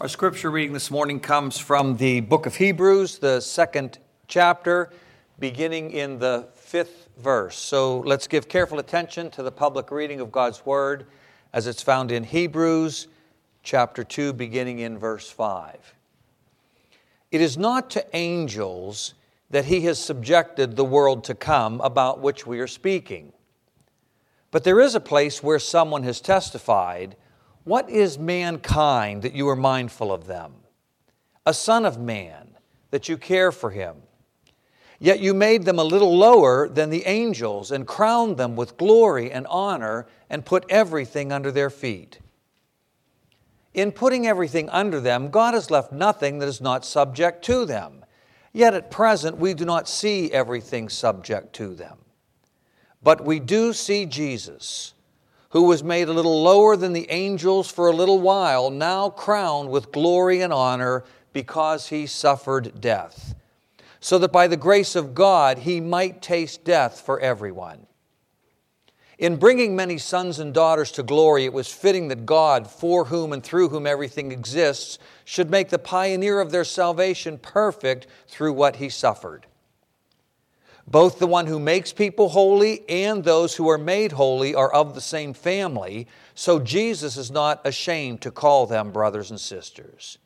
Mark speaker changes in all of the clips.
Speaker 1: Our scripture reading this morning comes from the book of Hebrews, the second chapter, beginning in the fifth verse. So let's give careful attention to the public reading of God's word as it's found in Hebrews chapter 2, beginning in verse 5. It is not to angels that he has subjected the world to come about which we are speaking. But there is a place where someone has testified what is mankind that you are mindful of them? A son of man that you care for him. Yet you made them a little lower than the angels and crowned them with glory and honor and put everything under their feet. In putting everything under them, God has left nothing that is not subject to them. Yet at present, we do not see everything subject to them. But we do see Jesus who was made a little lower than the angels for a little while, now crowned with glory and honor because he suffered death, so that by the grace of God he might taste death for everyone. In bringing many sons and daughters to glory, it was fitting that God, for whom and through whom everything exists, should make the pioneer of their salvation perfect through what he suffered. Both the one who makes people holy and those who are made holy are of the same family, so Jesus is not ashamed to call them brothers and sisters.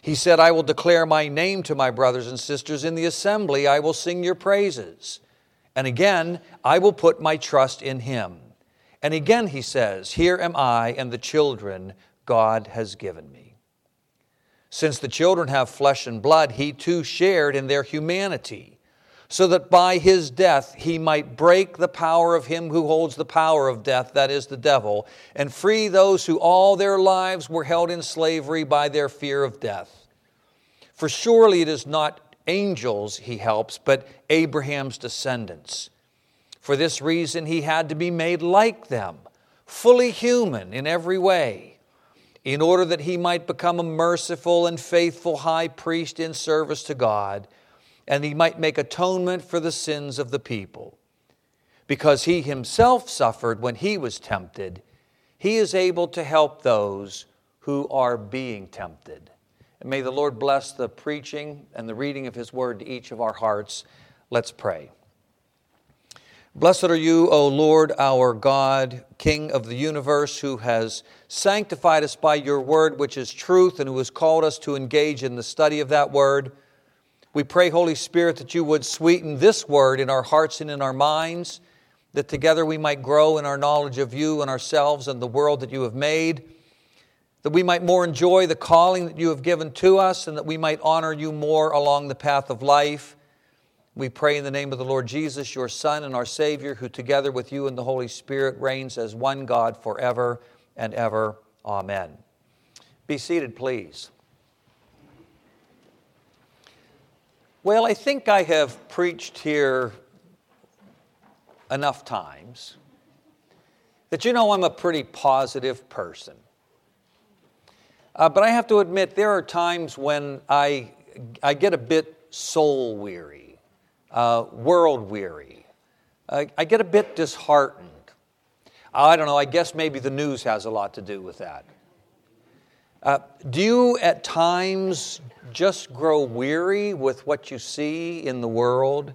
Speaker 1: He said, I will declare my name to my brothers and sisters. In the assembly, I will sing your praises. And again, I will put my trust in him. And again, he says, Here am I and the children God has given me. Since the children have flesh and blood, he too shared in their humanity so that by his death he might break the power of him who holds the power of death, that is the devil, and free those who all their lives were held in slavery by their fear of death. For surely it is not angels he helps, but Abraham's descendants. For this reason he had to be made like them, fully human in every way, in order that he might become a merciful and faithful high priest in service to God and he might make atonement for the sins of the people. Because he himself suffered when he was tempted, he is able to help those who are being tempted. And may the Lord bless the preaching and the reading of his word to each of our hearts. Let's pray. Blessed are you, O Lord, our God, King of the universe, who has sanctified us by your word, which is truth, and who has called us to engage in the study of that word. We pray, Holy Spirit, that you would sweeten this word in our hearts and in our minds, that together we might grow in our knowledge of you and ourselves and the world that you have made, that we might more enjoy the calling that you have given to us, and that we might honor you more along the path of life. We pray in the name of the Lord Jesus, your Son and our Savior, who together with you and the Holy Spirit reigns as one God forever and ever. Amen. Be seated, please. Well, I think I have preached here enough times that you know I'm a pretty positive person. Uh, but I have to admit, there are times when I, I get a bit soul weary, uh, world weary. I, I get a bit disheartened. I don't know, I guess maybe the news has a lot to do with that. Uh, do you at times just grow weary with what you see in the world?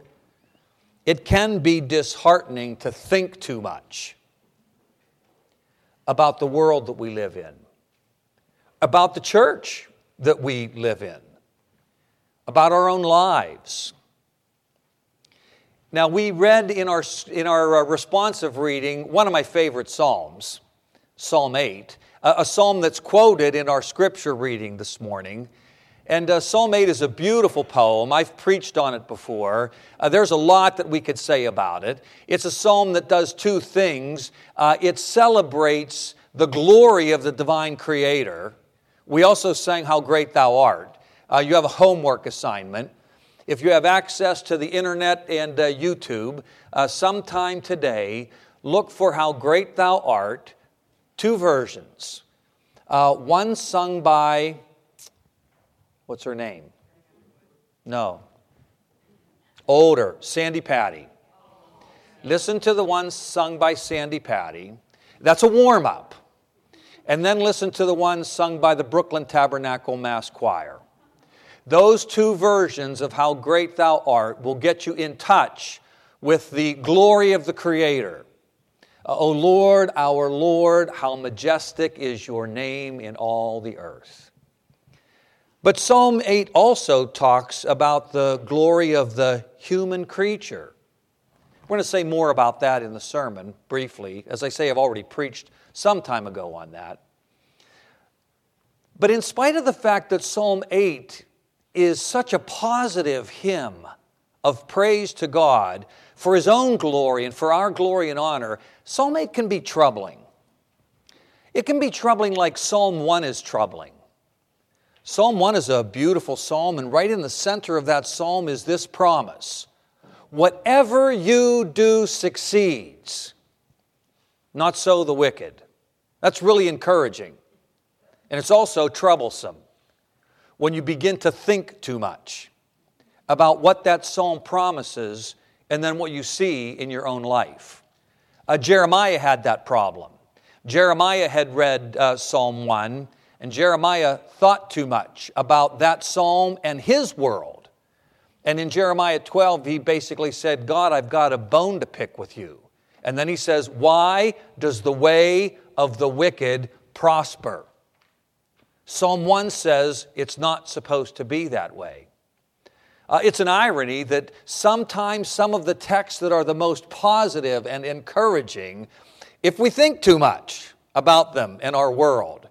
Speaker 1: It can be disheartening to think too much about the world that we live in, about the church that we live in, about our own lives. Now, we read in our, in our uh, responsive reading one of my favorite Psalms, Psalm 8 a psalm that's quoted in our scripture reading this morning. And uh, Psalm 8 is a beautiful poem. I've preached on it before. Uh, there's a lot that we could say about it. It's a psalm that does two things uh, it celebrates the glory of the divine creator. We also sang How Great Thou Art. Uh, you have a homework assignment. If you have access to the internet and uh, YouTube, uh, sometime today, look for How Great Thou Art two versions. Uh, one sung by, what's her name? No. Older, Sandi Patty. Listen to the one sung by Sandi Patty. That's a warm up. and then listen to the one sung by the Brooklyn Tabernacle Mass Choir. Those two versions of How Great Thou Art will get you in touch with the glory of the Creator. Uh, o Lord, our Lord, how majestic is your name in all the earth. But Psalm 8 also talks about the glory of the human creature. We're going to say more about that in the sermon briefly. As I say, I've already preached some time ago on that. But in spite of the fact that Psalm 8 is such a positive hymn of praise to God for His own glory and for our glory and honor, Psalm 8 can be troubling. It can be troubling like Psalm 1 is troubling. Psalm 1 is a beautiful psalm, and right in the center of that psalm is this promise Whatever you do succeeds, not so the wicked. That's really encouraging. And it's also troublesome when you begin to think too much about what that psalm promises and then what you see in your own life. Uh, Jeremiah had that problem. Jeremiah had read uh, Psalm 1, and Jeremiah thought too much about that psalm and his world. And in Jeremiah 12, he basically said, God, I've got a bone to pick with you. And then he says, Why does the way of the wicked prosper? Psalm 1 says it's not supposed to be that way. Uh, it's an irony that sometimes some of the texts that are the most positive and encouraging, if we think too much about them in our world,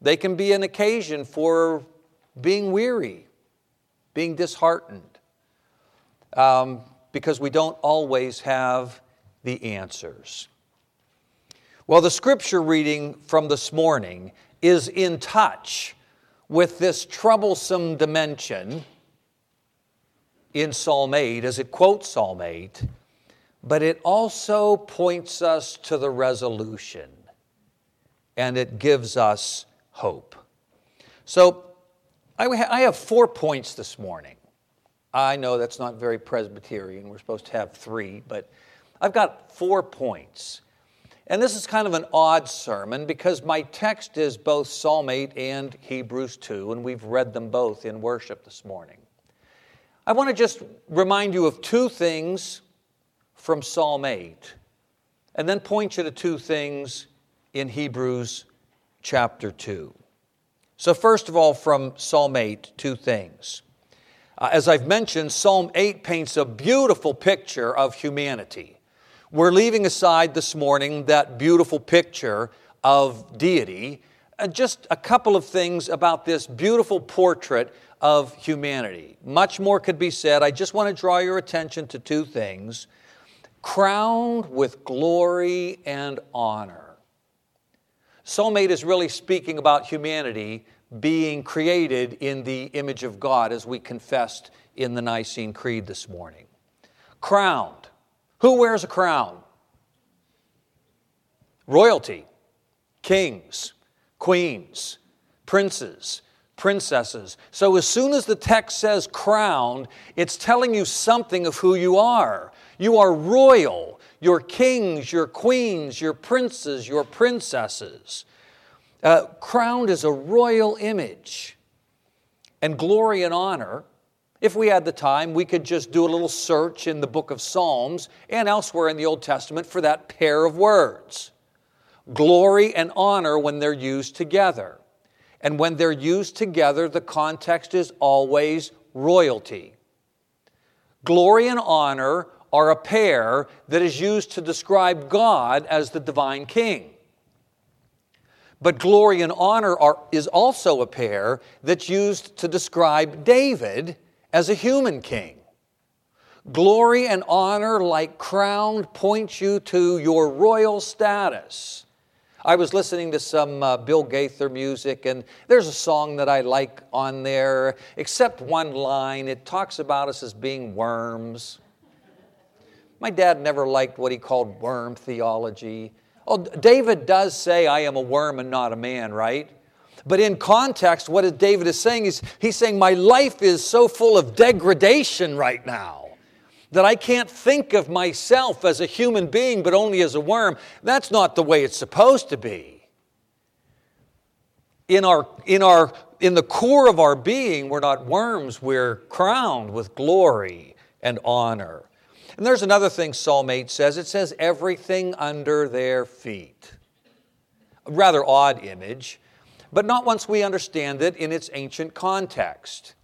Speaker 1: they can be an occasion for being weary, being disheartened um, because we don't always have the answers. Well, the scripture reading from this morning is in touch with this troublesome dimension in Psalm 8 as it quotes Psalm 8, but it also points us to the resolution and it gives us hope. So, I have four points this morning. I know that's not very Presbyterian. We're supposed to have three, but I've got four points. And this is kind of an odd sermon because my text is both Psalm 8 and Hebrews 2, and we've read them both in worship this morning. I want to just remind you of two things from Psalm 8, and then point you to two things in Hebrews chapter 2. So, first of all, from Psalm 8, two things. Uh, as I've mentioned, Psalm 8 paints a beautiful picture of humanity. We're leaving aside this morning that beautiful picture of deity. Uh, just a couple of things about this beautiful portrait of humanity. Much more could be said. I just want to draw your attention to two things crowned with glory and honor. Psalm 8 is really speaking about humanity being created in the image of God, as we confessed in the Nicene Creed this morning. Crowned. Who wears a crown? Royalty, kings, queens, princes, princesses. So as soon as the text says crowned, it's telling you something of who you are. You are royal. Your kings, your queens, your princes, your princesses. Uh, crowned is a royal image. And glory and honor, if we had the time, we could just do a little search in the book of Psalms and elsewhere in the Old Testament for that pair of words. Glory and honor when they're used together. And when they're used together, the context is always royalty. Glory and honor are a pair that is used to describe God as the divine king. But glory and honor are, is also a pair that's used to describe David as a human king. Glory and honor, like crowned, point you to your royal status. I was listening to some uh, Bill Gaither music, and there's a song that I like on there, except one line. It talks about us as being worms. My dad never liked what he called worm theology. Oh, David does say, I am a worm and not a man, right? But in context, what David is saying is, he's saying, My life is so full of degradation right now that I can't think of myself as a human being, but only as a worm. That's not the way it's supposed to be. in, our, in, our, in the core of our being, we're not worms, we're crowned with glory and honor. And there's another thing Psalm 8 says it says, everything under their feet. A rather odd image, but not once we understand it in its ancient context.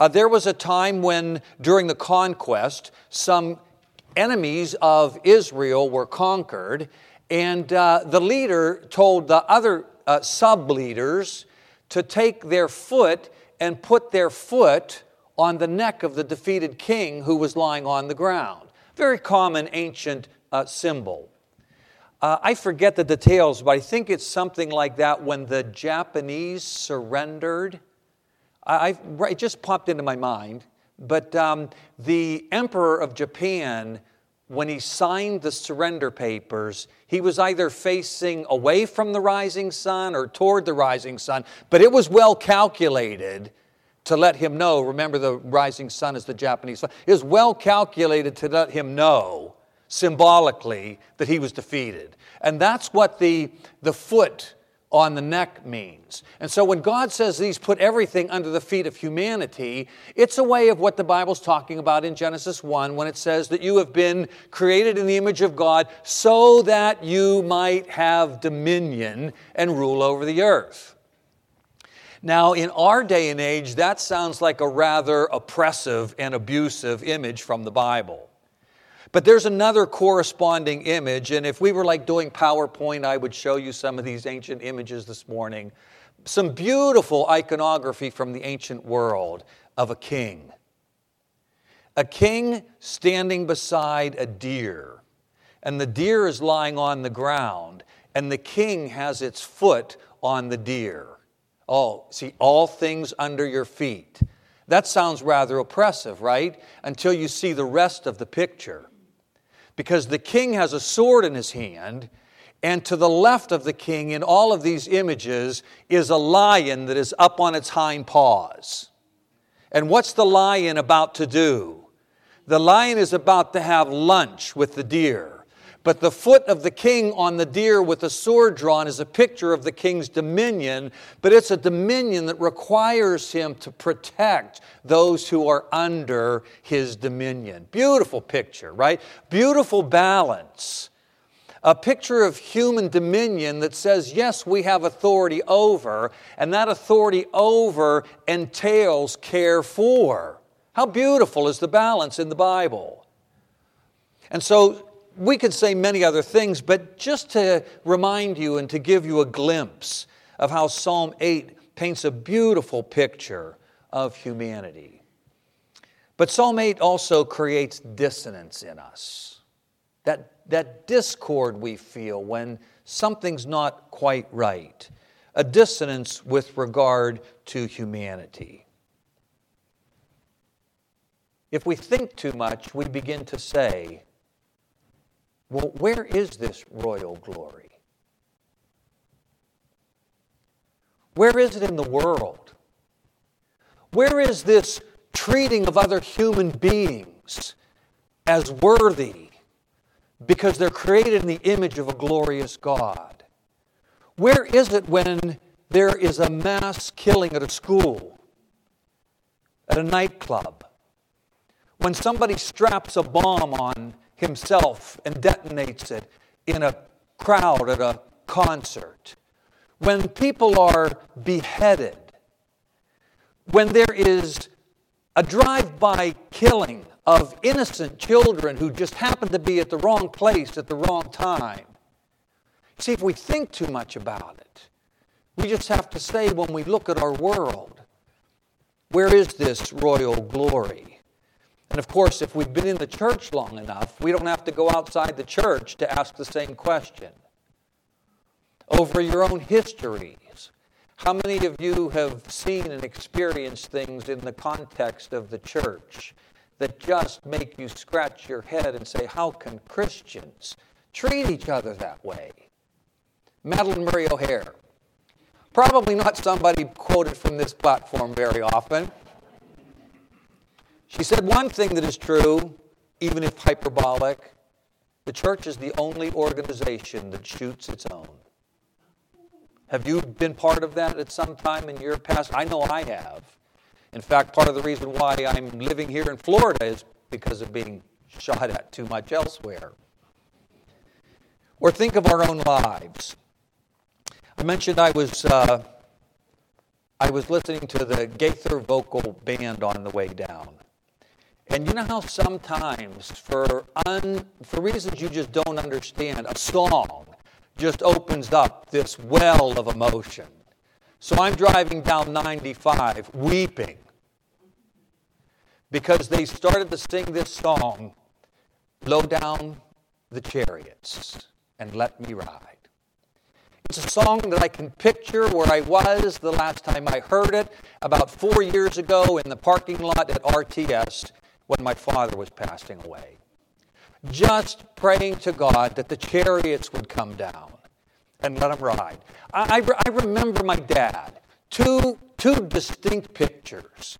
Speaker 1: Uh, there was a time when, during the conquest, some enemies of Israel were conquered, and uh, the leader told the other uh, sub leaders to take their foot and put their foot on the neck of the defeated king who was lying on the ground. Very common ancient uh, symbol. Uh, I forget the details, but I think it's something like that when the Japanese surrendered. I, it just popped into my mind. But um, the emperor of Japan, when he signed the surrender papers, he was either facing away from the rising sun or toward the rising sun, but it was well calculated to let him know. Remember, the rising sun is the Japanese sun. It was well calculated to let him know symbolically that he was defeated. And that's what the, the foot on the neck means. And so when God says these put everything under the feet of humanity, it's a way of what the Bible's talking about in Genesis 1 when it says that you have been created in the image of God so that you might have dominion and rule over the earth. Now, in our day and age, that sounds like a rather oppressive and abusive image from the Bible. But there's another corresponding image, and if we were like doing PowerPoint, I would show you some of these ancient images this morning. Some beautiful iconography from the ancient world of a king. A king standing beside a deer, and the deer is lying on the ground, and the king has its foot on the deer. Oh, see, all things under your feet. That sounds rather oppressive, right? Until you see the rest of the picture because the king has a sword in his hand, and to the left of the king in all of these images is a lion that is up on its hind paws. And what's the lion about to do? The lion is about to have lunch with the deer. But the foot of the king on the deer with the sword drawn is a picture of the king's dominion, but it's a dominion that requires him to protect those who are under his dominion. Beautiful picture, right? Beautiful balance. A picture of human dominion that says, yes, we have authority over, and that authority over entails care for. How beautiful is the balance in the Bible? And so, we could say many other things, but just to remind you and to give you a glimpse of how Psalm 8 paints a beautiful picture of humanity. But Psalm 8 also creates dissonance in us. That, that discord we feel when something's not quite right, a dissonance with regard to humanity. If we think too much, we begin to say, well, where is this royal glory? Where is it in the world? Where is this treating of other human beings as worthy because they're created in the image of a glorious God? Where is it when there is a mass killing at a school, at a nightclub, when somebody straps a bomb on himself and detonates it in a crowd at a concert, when people are beheaded, when there is a drive by killing of innocent children who just happen to be at the wrong place at the wrong time. See, if we think too much about it, we just have to say when we look at our world, where is this royal glory? And of course, if we've been in the church long enough, we don't have to go outside the church to ask the same question. Over your own histories, how many of you have seen and experienced things in the context of the church that just make you scratch your head and say, How can Christians treat each other that way? Madalyn Murray O'Hair. Probably not somebody quoted from this platform very often. She said one thing that is true, even if hyperbolic the church is the only organization that shoots its own. Have you been part of that at some time in your past? I know I have. In fact, part of the reason why I'm living here in Florida is because of being shot at too much elsewhere. Or think of our own lives. I mentioned I was uh, I was listening to the Gaither vocal band on the way down. And you know how sometimes, for, un, for reasons you just don't understand, a song just opens up this well of emotion. So I'm driving down 95 weeping because they started to sing this song, Blow Down the Chariots and Let Me Ride. It's a song that I can picture where I was the last time I heard it, about four years ago in the parking lot at RTS when my father was passing away. Just praying to God that the chariots would come down and let him ride. I, I, I remember my dad, two, two distinct pictures.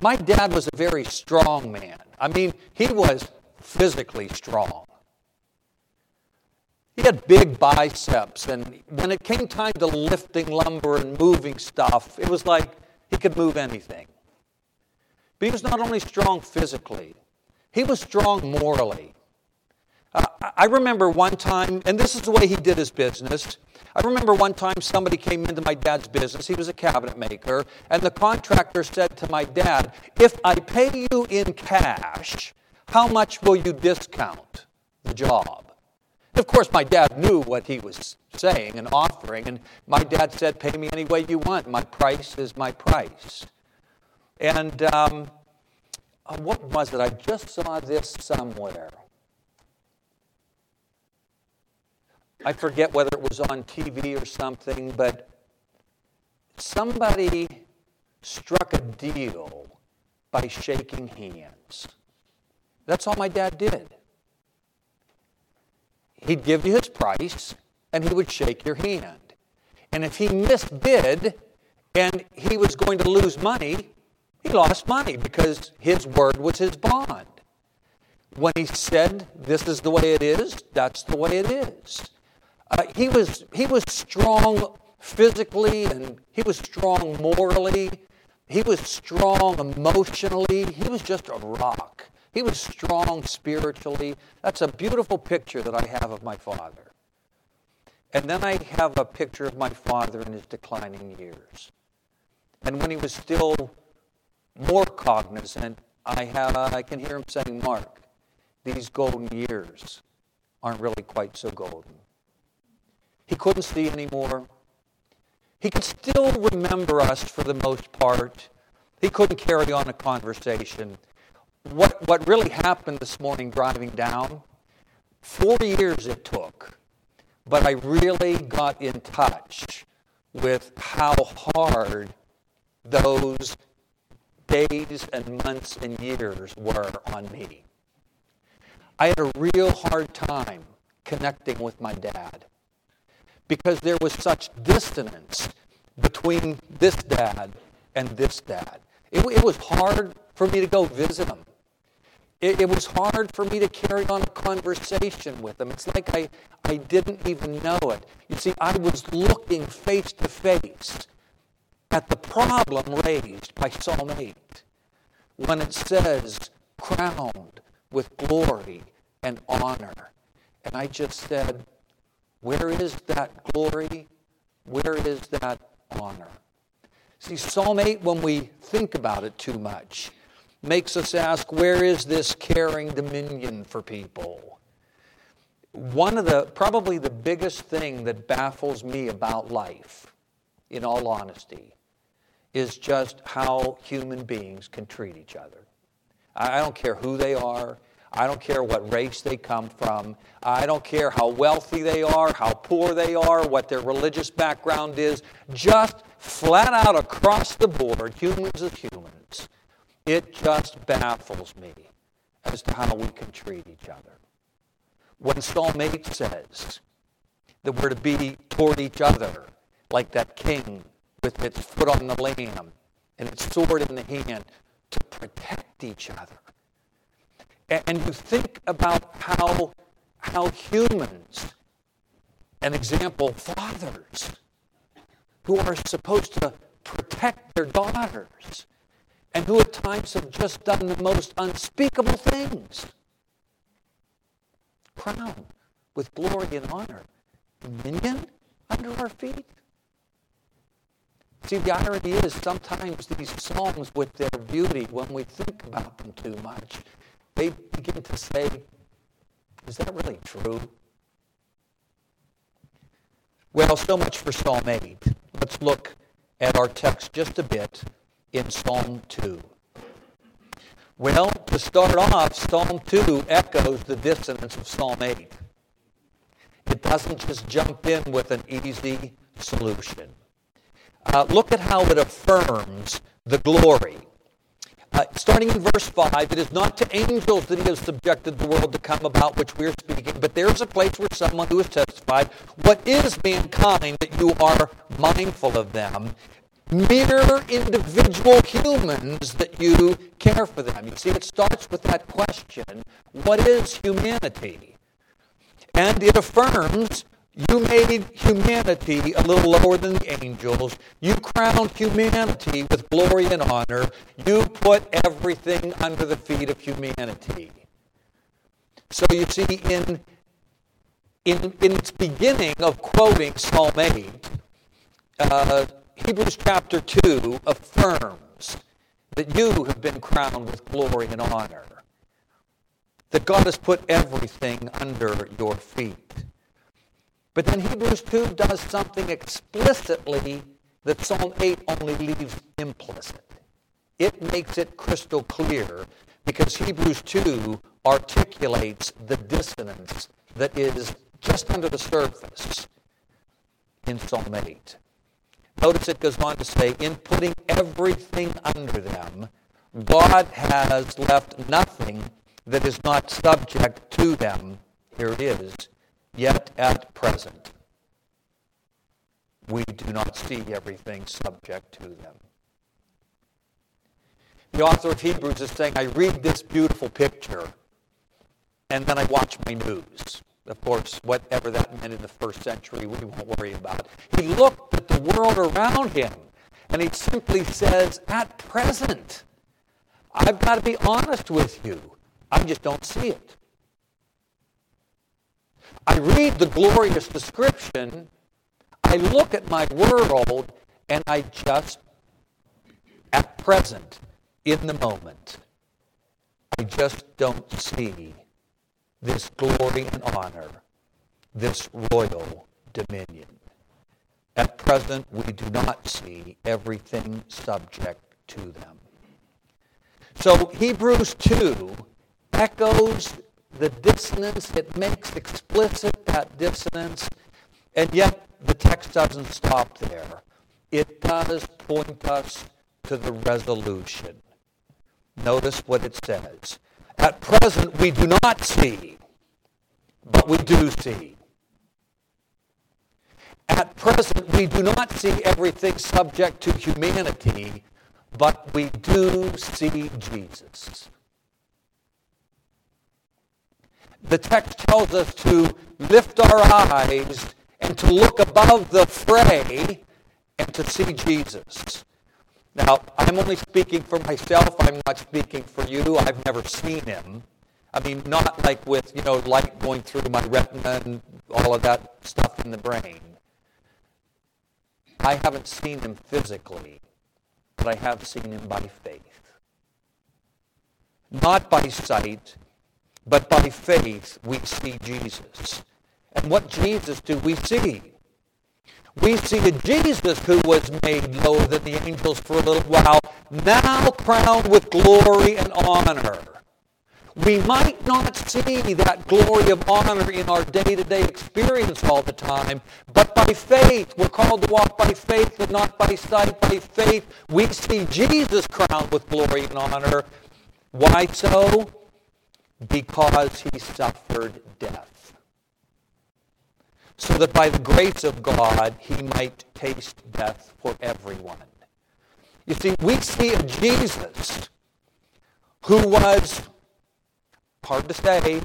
Speaker 1: My dad was a very strong man. I mean, he was physically strong. He had big biceps, and when it came time to lifting lumber and moving stuff, it was like he could move anything. But he was not only strong physically, he was strong morally. Uh, I remember one time, and this is the way he did his business. I remember one time somebody came into my dad's business. He was a cabinet maker, and the contractor said to my dad, If I pay you in cash, how much will you discount the job? Of course, my dad knew what he was saying and offering, and my dad said, Pay me any way you want. My price is my price. And um, uh, what was it? I just saw this somewhere. I forget whether it was on TV or something, but somebody struck a deal by shaking hands. That's all my dad did. He'd give you his price and he would shake your hand. And if he misbid and he was going to lose money, he lost money because his word was his bond. When he said, This is the way it is, that's the way it is. Uh, he, was, he was strong physically and he was strong morally. He was strong emotionally. He was just a rock. He was strong spiritually. That's a beautiful picture that I have of my father. And then I have a picture of my father in his declining years. And when he was still more cognizant, I, have, uh, I can hear him saying, Mark, these golden years aren't really quite so golden. He couldn't see anymore. He could still remember us for the most part. He couldn't carry on a conversation. What, what really happened this morning driving down, four years it took, but I really got in touch with how hard those days and months and years were on me. I had a real hard time connecting with my dad because there was such dissonance between this dad and this dad. It, it was hard for me to go visit him. It, it, was hard for me to carry on a conversation with him. It's like I, I didn't even know it. You see, I was looking face to face at the problem raised by Psalm 8 when it says, crowned with glory and honor. And I just said, where is that glory? Where is that honor? See, Psalm 8, when we think about it too much, makes us ask, where is this caring dominion for people? One of the, probably the biggest thing that baffles me about life, in all honesty, is just how human beings can treat each other. I don't care who they are. I don't care what race they come from. I don't care how wealthy they are, how poor they are, what their religious background is. Just flat out across the board, humans as humans. It just baffles me as to how we can treat each other. When Psalm 8 says that we're to be toward each other like that king with its foot on the lamb and its sword in the hand to protect each other and you think about how, how humans, an example, fathers, who are supposed to protect their daughters and who at times have just done the most unspeakable things. Crown with glory and honor, dominion under our feet. See, the irony is sometimes these songs, with their beauty, when we think about them too much, they begin to say, is that really true? Well, so much for Psalm 8. Let's look at our text just a bit in Psalm 2. Well, to start off, Psalm 2 echoes the dissonance of Psalm 8. It doesn't just jump in with an easy solution. Uh, look at how it affirms the glory. Uh, starting in verse 5, it is not to angels that he has subjected the world to come about which we are speaking, but there's a place where someone who has testified, What is mankind that you are mindful of them? Mere individual humans that you care for them. You see, it starts with that question What is humanity? And it affirms you made humanity a little lower than the angels. You crowned humanity with glory and honor. You put everything under the feet of humanity. So you see, in, in, in its beginning of quoting Psalm 8, uh, Hebrews chapter 2 affirms that you have been crowned with glory and honor, that God has put everything under your feet. But then Hebrews 2 does something explicitly that Psalm 8 only leaves implicit. It makes it crystal clear because Hebrews 2 articulates the dissonance that is just under the surface in Psalm 8. Notice it goes on to say, in putting everything under them, God has left nothing that is not subject to them. Here it is Yet at present, we do not see everything subject to them. The author of Hebrews is saying, I read this beautiful picture, and then I watch my news. Of course, whatever that meant in the first century, we won't worry about. He looked at the world around him, and he simply says, At present, I've got to be honest with you. I just don't see it. I read the glorious description, I look at my world, and I just, at present, in the moment, I just don't see this glory and honor, this royal dominion. At present, we do not see everything subject to them. So Hebrews 2 echoes the dissonance, it makes explicit that dissonance, and yet the text doesn't stop there. It does point us to the resolution. Notice what it says. At present, we do not see, but we do see. At present, we do not see everything subject to humanity, but we do see Jesus. The text tells us to lift our eyes and to look above the fray and to see Jesus. Now, I'm only speaking for myself. I'm not speaking for you. I've never seen him. I mean, not like with, you know, light going through my retina and all of that stuff in the brain. I haven't seen him physically, but I have seen him by faith. Not by sight, but by faith, we see Jesus. And what Jesus do we see? We see a Jesus who was made lower than the angels for a little while, now crowned with glory and honor. We might not see that glory of honor in our day-to-day experience all the time, but by faith, we're called to walk by faith and not by sight. By faith, we see Jesus crowned with glory and honor. Why so? Because he suffered death, so that by the grace of God he might taste death for everyone. You see, we see a Jesus who was, hard to say,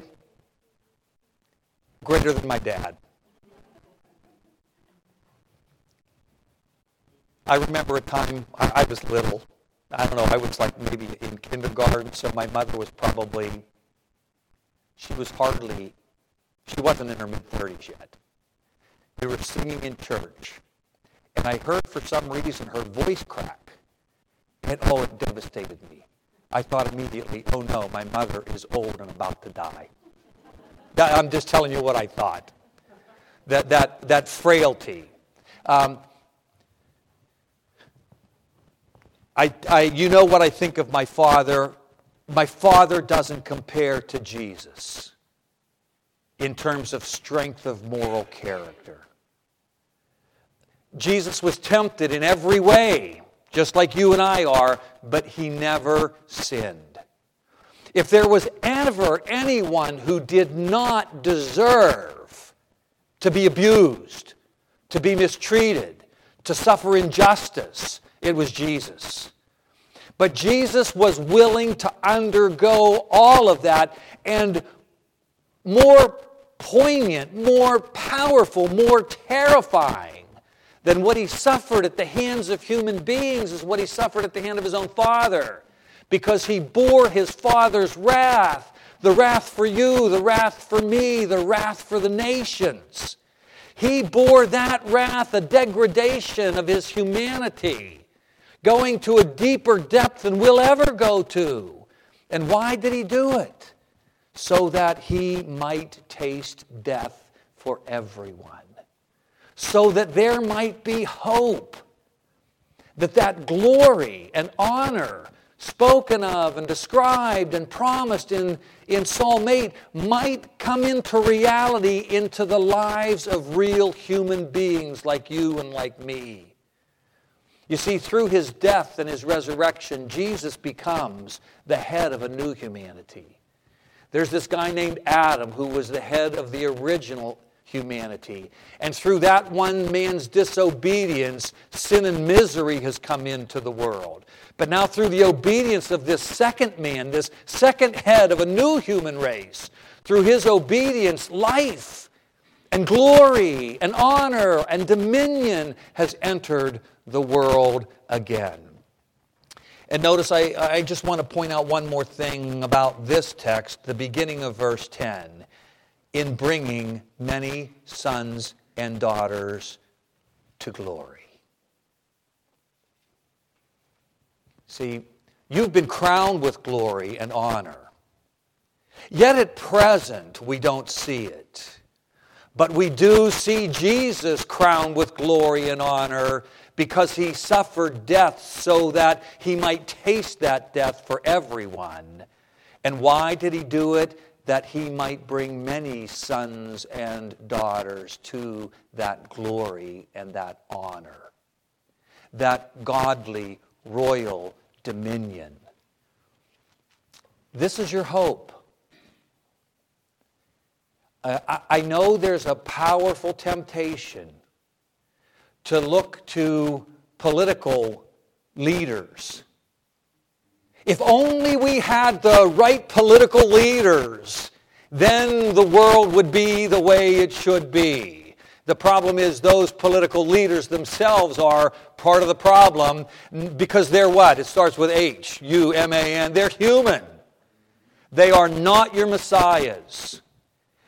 Speaker 1: greater than my dad. I remember a time I, was little. I don't know, I was like maybe in kindergarten, so my mother was probably, she was hardly, she wasn't in her mid-30s yet. We were singing in church, and I heard for some reason her voice crack, and oh, it devastated me. I thought immediately, oh no, my mother is old and about to die. I'm just telling you what I thought. That, that, that frailty. Um, I, I, you know what I think of my father. My father doesn't compare to Jesus in terms of strength of moral character. Jesus was tempted in every way, just like you and I are, but he never sinned. If there was ever anyone who did not deserve to be abused, to be mistreated, to suffer injustice, it was Jesus. But Jesus was willing to undergo all of that and more poignant, more powerful, more terrifying than what he suffered at the hands of human beings is what he suffered at the hand of his own Father. Because he bore his Father's wrath the wrath for you, the wrath for me, the wrath for the nations. He bore that wrath, a degradation of his humanity, going to a deeper depth than we'll ever go to. And why did he do it? So that he might taste death for everyone. So that there might be hope. That that glory and honor spoken of and described and promised in, in Psalm 8 might come into reality into the lives of real human beings like you and like me. You see, through his death and his resurrection, Jesus becomes the head of a new humanity. There's this guy named Adam who was the head of the original humanity. And through that one man's disobedience, sin and misery has come into the world. But now, through the obedience of this second man, this second head of a new human race, through his obedience, life and glory and honor and dominion has entered the world again. And notice, I, I just want to point out one more thing about this text, the beginning of verse 10. In bringing many sons and daughters to glory. See, you've been crowned with glory and honor. Yet at present, we don't see it. But we do see Jesus crowned with glory and honor because he suffered death so that he might taste that death for everyone. And why did he do it? That he might bring many sons and daughters to that glory and that honor. That godly, royal dominion. This is your hope. Uh, I know there's a powerful temptation to look to political leaders. If only we had the right political leaders, then the world would be the way it should be. The problem is those political leaders themselves are part of the problem because they're what? It starts with H, U, M, A, N. They're human. They are not your messiahs.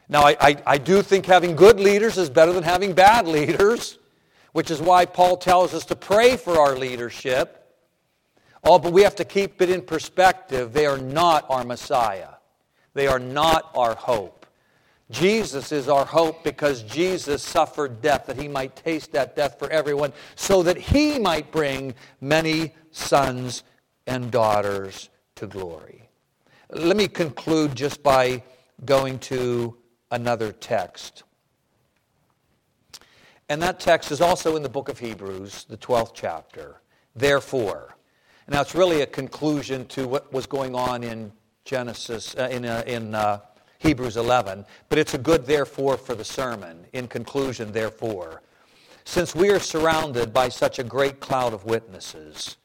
Speaker 1: Now, I, I, I, do think having good leaders is better than having bad leaders, which is why Paul tells us to pray for our leadership. Oh, but we have to keep it in perspective. They are not our Messiah. They are not our hope. Jesus is our hope because Jesus suffered death, that he might taste that death for everyone, so that he might bring many sons and daughters to glory. Let me conclude just by going to another text. And that text is also in the book of Hebrews, the 12th chapter. Therefore. Now, it's really a conclusion to what was going on in Genesis, uh, in, uh, in uh, Hebrews 11, but it's a good therefore for the sermon. In conclusion, therefore, since we are surrounded by such a great cloud of witnesses,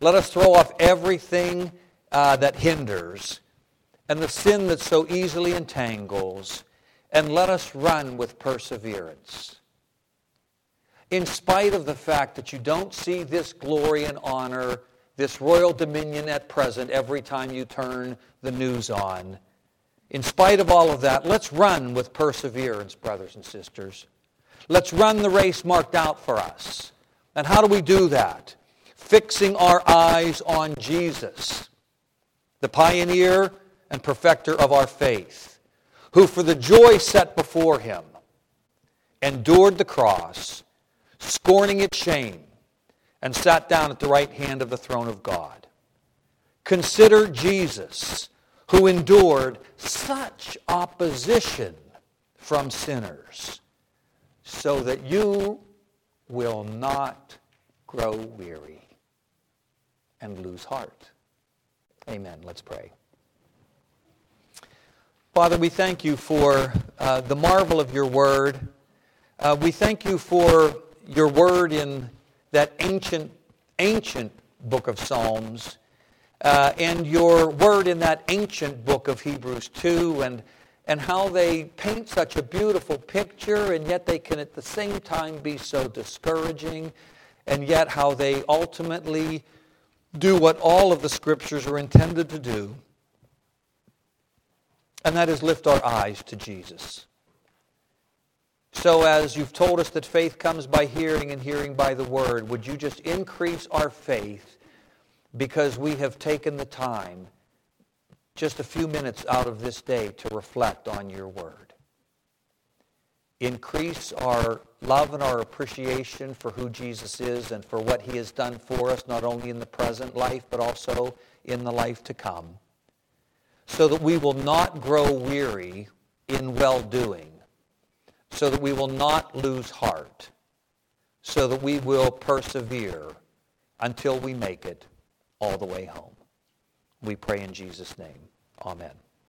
Speaker 1: let us throw off everything uh, that hinders and the sin that so easily entangles, and let us run with perseverance. In spite of the fact that you don't see this glory and honor, this royal dominion at present every time you turn the news on. In spite of all of that, let's run with perseverance, brothers and sisters. Let's run the race marked out for us. And how do we do that? Fixing our eyes on Jesus, the pioneer and perfecter of our faith, who for the joy set before him endured the cross, scorning its shame, and sat down at the right hand of the throne of God. Consider Jesus, who endured such opposition from sinners, so that you will not grow weary and lose heart. Amen. Let's pray. Father, we thank you for uh, the marvel of your word. Uh, we thank you for your word in that ancient, ancient book of Psalms uh, and your word in that ancient book of Hebrews 2 and, and how they paint such a beautiful picture and yet they can at the same time be so discouraging and yet how they ultimately do what all of the scriptures are intended to do and that is lift our eyes to Jesus. So as you've told us that faith comes by hearing and hearing by the word, would you just increase our faith because we have taken the time just a few minutes out of this day to reflect on your word. Increase our love and our appreciation for who Jesus is and for what he has done for us, not only in the present life, but also in the life to come, so that we will not grow weary in well-doing so that we will not lose heart, so that we will persevere until we make it all the way home. We pray in Jesus' name. Amen.